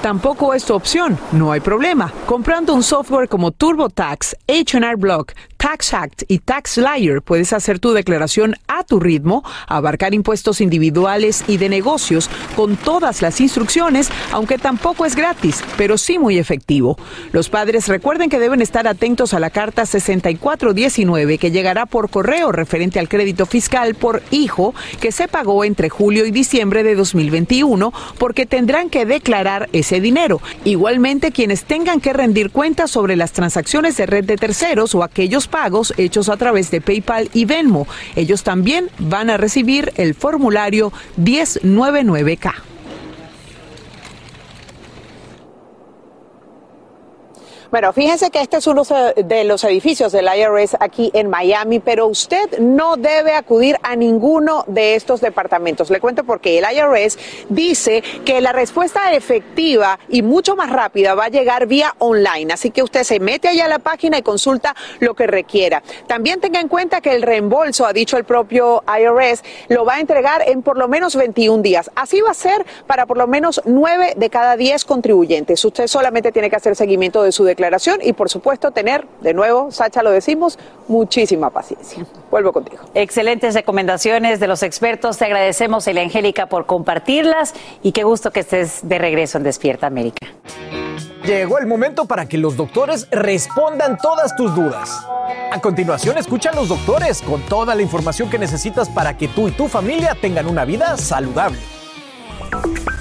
Speaker 27: Tampoco es tu opción, no hay problema. Comprando un software como TurboTax, H&R Block, Tax Act y Tax Liar puedes hacer tu declaración a tu ritmo, abarcar impuestos individuales y de negocios con todas las instrucciones, aunque tampoco es gratis, pero sí muy efectivo. Los padres recuerden que deben estar atentos a la carta 6419 que llegará por correo referente al crédito fiscal por hijo que se pagó entre julio y diciembre de 2021 porque tendrán que declarar ese dinero. Igualmente quienes tengan que rendir cuentas sobre las transacciones de red de terceros o aquellos pagos hechos a través de PayPal y Venmo. Ellos también van a recibir el formulario 1099K.
Speaker 26: Bueno, fíjense que este es uno de los edificios del IRS aquí en Miami, pero usted no debe acudir a ninguno de estos departamentos. Le cuento porque el IRS dice que la respuesta efectiva y mucho más rápida va a llegar vía online, así que usted se mete allá a la página y consulta lo que requiera. También tenga en cuenta que el reembolso, ha dicho el propio IRS, lo va a entregar en por lo menos 21 días. Así va a ser para por lo menos 9 de cada 10 contribuyentes. Usted solamente tiene que hacer seguimiento de su declaración declaración y por supuesto tener, de nuevo, Sacha lo decimos, muchísima paciencia. Vuelvo contigo.
Speaker 4: Excelentes recomendaciones de los expertos. Te agradecemos, Elia Angélica, por compartirlas y qué gusto que estés de regreso en Despierta América.
Speaker 29: Llegó el momento para que los doctores respondan todas tus dudas. A continuación, escucha a los doctores con toda la información que necesitas para que tú y tu familia tengan una vida saludable.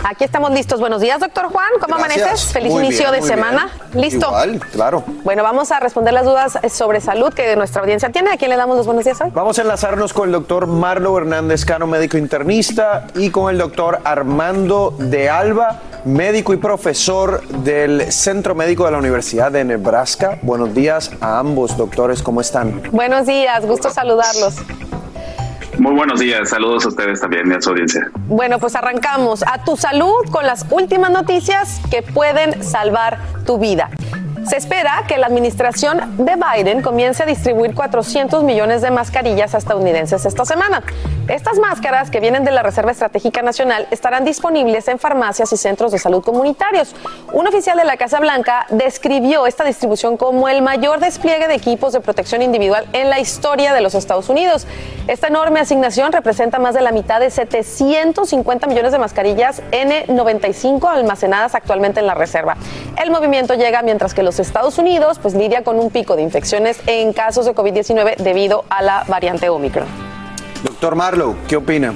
Speaker 7: Aquí estamos listos. Buenos días, doctor Juan. ¿Cómo amaneces? Feliz
Speaker 30: Muy
Speaker 7: inicio
Speaker 30: bien,
Speaker 7: de semana.
Speaker 30: bien.
Speaker 7: ¿Listo?
Speaker 30: Igual, claro.
Speaker 7: Bueno, vamos a responder las dudas sobre salud que nuestra audiencia tiene. ¿A quién le damos los buenos días hoy?
Speaker 30: Vamos a enlazarnos con el doctor Marlo Hernández Cano, médico internista, y con el doctor Armando de Alba, médico y profesor del Centro Médico de la Universidad de Nebraska. Buenos días a ambos doctores, ¿cómo están?
Speaker 7: Buenos días, gusto saludarlos.
Speaker 31: Muy buenos días, saludos a ustedes también y a su audiencia.
Speaker 7: Bueno, pues arrancamos a tu salud con las últimas noticias que pueden salvar tu vida. Se espera que la administración de Biden comience a distribuir 400 millones de mascarillas estadounidenses esta semana. Estas máscaras, que vienen de la Reserva Estratégica Nacional, estarán disponibles en farmacias y centros de salud comunitarios. Un oficial de la Casa Blanca describió esta distribución como el mayor despliegue de equipos de protección individual en la historia de los Estados Unidos. Esta enorme asignación representa más de la mitad de 750 millones de mascarillas N95 almacenadas actualmente en la reserva. El movimiento llega mientras que los Estados Unidos pues lidia con un pico de infecciones en casos de COVID-19 debido a la variante Omicron.
Speaker 30: Doctor Marlow, ¿qué opina?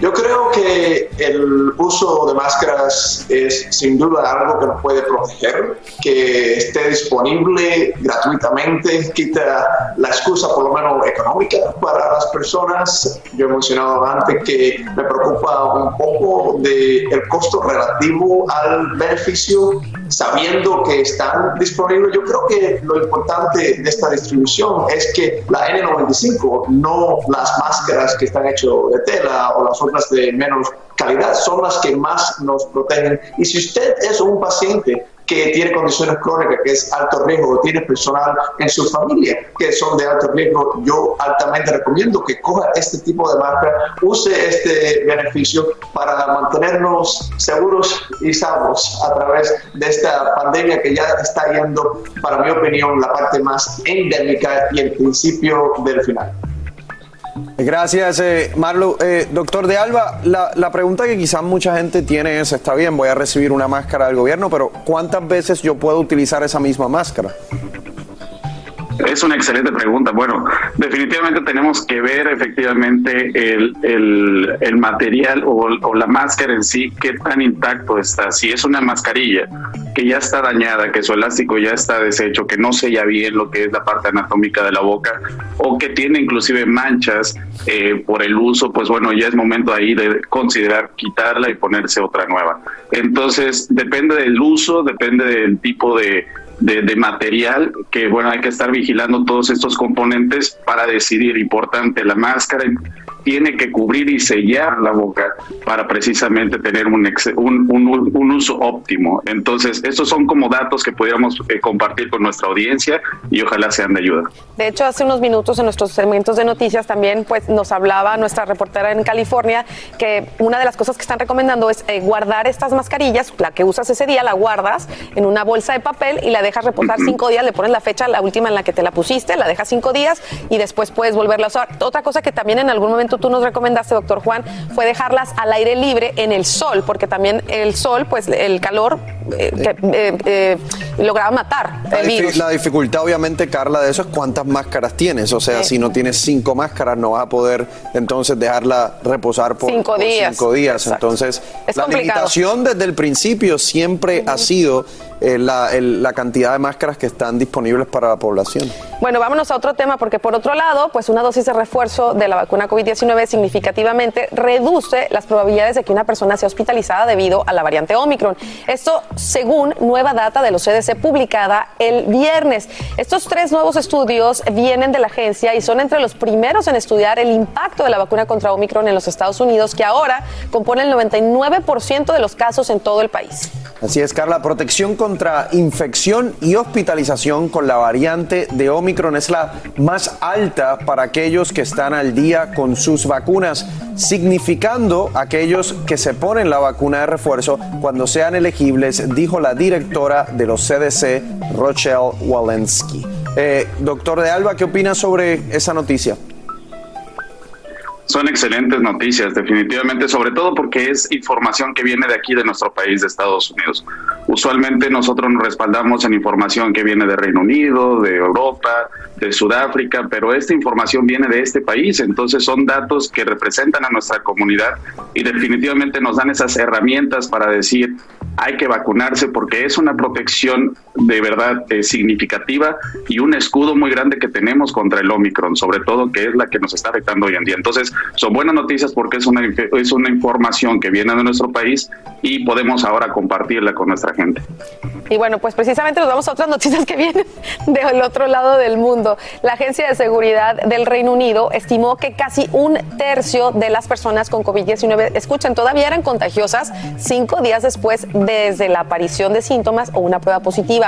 Speaker 32: Yo creo que el uso de máscaras es sin duda algo que nos puede proteger, que esté disponible gratuitamente, quita la excusa por lo menos económica para las personas. Yo he mencionado antes que me preocupa un poco del el costo relativo al beneficio, sabiendo que están disponibles. Yo creo que lo importante de esta distribución es que la N95, no las máscaras que están hechas de tela o las otras de menos calidad son las que más nos protegen. Y si usted es un paciente que tiene condiciones crónicas, que es alto riesgo, o tiene personal en su familia que son de alto riesgo, yo altamente recomiendo que coja este tipo de máscara, use este beneficio para mantenernos seguros y sanos a través de esta pandemia que ya está yendo, para mi opinión, la parte más endémica y el principio del final.
Speaker 30: Gracias, eh, Marlo. Eh, doctor de Alba, la, la pregunta que quizás mucha gente tiene es, está bien, voy a recibir una máscara del gobierno, pero ¿cuántas veces yo puedo utilizar esa misma máscara?
Speaker 31: Es una excelente pregunta. Bueno, definitivamente tenemos que ver efectivamente el, el, material o, o, la máscara en sí, qué tan intacto está. Si es una mascarilla que ya está dañada, que su elástico ya está deshecho, que no sella bien lo que es la parte anatómica de la boca, o que tiene inclusive manchas eh, por el uso, pues bueno, ya es momento ahí de considerar quitarla y ponerse otra nueva. Entonces, depende del uso, depende del tipo de de, de, material, que bueno, hay que estar vigilando todos estos componentes para decidir, importante, la máscara tiene que cubrir y sellar la boca para precisamente tener un, un, un, uso óptimo. Entonces, estos son como datos que podríamos eh, compartir con nuestra audiencia y ojalá sean de ayuda.
Speaker 7: De hecho, hace unos minutos en nuestros segmentos de noticias también pues nos hablaba nuestra reportera en California que una de las cosas que están recomendando es eh, guardar estas mascarillas, la que usas ese día la guardas en una bolsa de papel y la dejas reposar cinco días, le pones la fecha, la última en la que te la pusiste, la dejas cinco días y después puedes volverla a usar. Otra cosa que también en algún momento tú nos recomendaste, doctor Juan, fue dejarlas al aire libre en el sol, porque también el sol, pues el calor eh, eh, eh, lograba matar el
Speaker 30: la,
Speaker 7: virus.
Speaker 30: la dificultad, obviamente, Carla, de eso es cuántas máscaras tienes. O sea, si no tienes cinco máscaras, no vas a poder entonces dejarla reposar por
Speaker 7: cinco
Speaker 30: por
Speaker 7: días.
Speaker 30: cinco días. Entonces,
Speaker 7: Es
Speaker 30: la
Speaker 7: complicado.
Speaker 30: limitación desde el principio siempre ha sido eh, la, el- la cantidad de máscaras que están disponibles para la población.
Speaker 7: Bueno, vámonos a otro tema, porque por otro lado, pues una dosis de refuerzo de la vacuna COVID-19 significativamente reduce las probabilidades de que una persona sea hospitalizada debido a la variante Omicron. Esto según nueva data de los CDC publicada el viernes. Estos tres nuevos estudios vienen de la agencia y son entre los primeros en estudiar el impacto de la vacuna contra Omicron en los Estados Unidos, que ahora compone el 99% de los casos en todo el país.
Speaker 30: Así es, Carla. Protección contra infección y hospitalización con la variante de Omicron es la más alta para aquellos que están al día con sus vacunas, significando aquellos que se ponen la vacuna de refuerzo cuando sean elegibles, dijo la directora de los CDC, Rochelle Walensky. Eh, doctor de Alba, ¿qué opina sobre esa noticia?
Speaker 31: Son excelentes noticias, definitivamente, sobre todo porque es información que viene de aquí, de nuestro país, de Estados Unidos. Usualmente nosotros nos respaldamos en información que viene de Reino Unido, de Europa, de Sudáfrica, pero esta información viene de este país, entonces son datos que representan a nuestra comunidad y definitivamente nos dan esas herramientas para decir hay que vacunarse porque es una protección de verdad eh, significativa y un escudo muy grande que tenemos contra el Omicron, sobre todo que es la que nos está afectando hoy en día. Entonces, son buenas noticias porque es una, es una información que viene de nuestro país y podemos ahora compartirla con nuestra gente.
Speaker 7: Y bueno, pues precisamente nos vamos a otras noticias que vienen del otro lado del mundo. La Agencia de Seguridad del Reino Unido estimó que casi un tercio de las personas con COVID-19, escuchen, todavía eran contagiosas cinco días después desde la aparición de síntomas o una prueba positiva.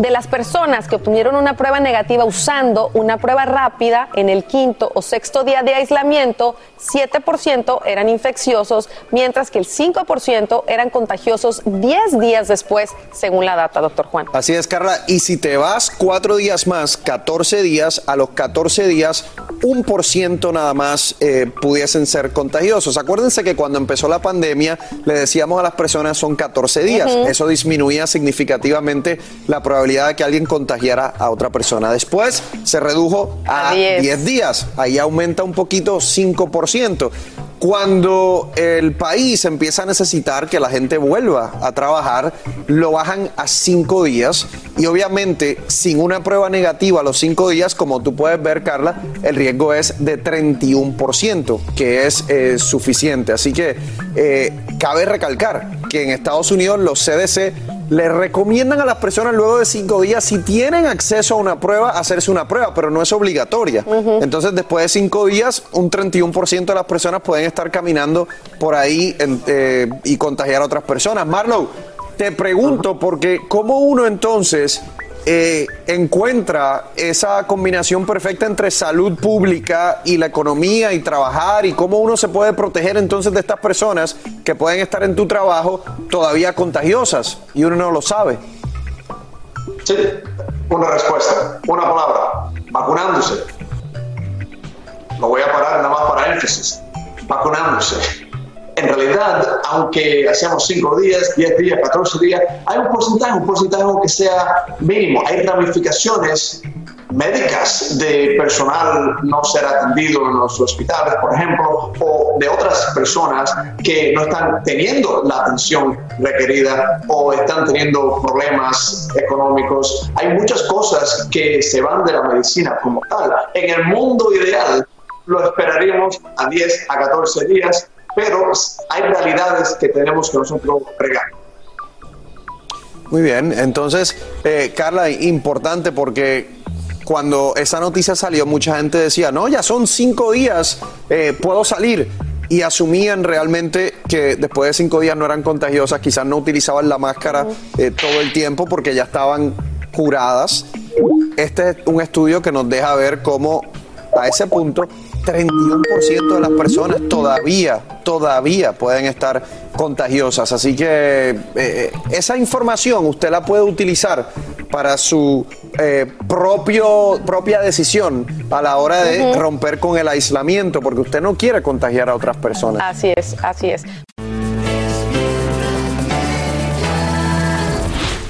Speaker 7: De las personas que obtuvieron una prueba negativa usando una prueba rápida en el quinto o sexto día de aislamiento, 7% eran infecciosos, mientras que el 5% eran contagiosos 10 días después, según la data, doctor Juan.
Speaker 30: Así es, Carla. Y si te vas cuatro días más, 14 días, a los 14 días, un por ciento nada más eh, pudiesen ser contagiosos. Acuérdense que cuando empezó la pandemia, le decíamos a las personas son 14 días. Eso disminuía significativamente la probabilidad de que alguien contagiara a otra persona. Después se redujo a 10 días. Ahí aumenta un poquito, 5%. Cuando el país empieza a necesitar que la gente vuelva a trabajar, lo bajan a cinco días y obviamente sin una prueba negativa a los cinco días, como tú puedes ver, Carla, el riesgo es de 31%, que es eh, suficiente. Así que eh, cabe recalcar que en Estados Unidos los CDC le recomiendan a las personas luego de cinco días, si tienen acceso a una prueba, hacerse una prueba, pero no es obligatoria. Entonces, después de cinco días, un 31% de las personas pueden estar caminando por ahí en- eh, y contagiar a otras personas. Marlow, te pregunto, porque ¿cómo uno entonces eh, encuentra esa combinación perfecta entre salud pública y la economía y trabajar y cómo uno se puede proteger entonces de estas personas que pueden estar en tu trabajo todavía contagiosas y uno no lo sabe.
Speaker 32: Sí, una respuesta, una palabra, vacunándose. Lo voy a parar nada más para énfasis, vacunándose. En realidad, aunque hacemos 5 días, 10 días, 14 días, hay un porcentaje, un porcentaje que sea mínimo. Hay ramificaciones médicas de personal no ser atendido en los hospitales, por ejemplo, o de otras personas que no están teniendo la atención requerida o están teniendo problemas económicos. Hay muchas cosas que se van de la medicina como tal. En el mundo ideal lo esperaríamos a 10 a 14 días, pero hay realidades que tenemos que nosotros bregar.
Speaker 30: Muy bien, entonces, eh, Carla, importante porque cuando esa noticia salió, mucha gente decía, no, ya son cinco días, eh, puedo salir. Y asumían realmente que después de cinco días no eran contagiosas, quizás no utilizaban la máscara eh, todo el tiempo porque ya estaban curadas. Este es un estudio que nos deja ver cómo a ese punto 31% de las personas todavía, todavía pueden estar contagiosas. Así que eh, esa información usted la puede utilizar para su eh, propio, propia decisión a la hora de romper con el aislamiento, porque usted no quiere contagiar a otras personas.
Speaker 7: Así es, así es.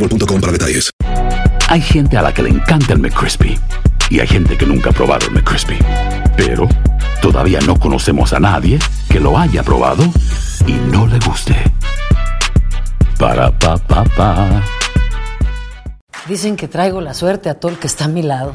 Speaker 1: boostmobile.com para detalles.
Speaker 33: Hay gente a la que le encanta el McCrispy y hay gente que nunca ha probado el McCrispy. Pero todavía no conocemos a nadie que lo haya probado y no le guste. Para pa pa pa.
Speaker 18: Dicen que traigo la suerte a todo el que está a mi lado.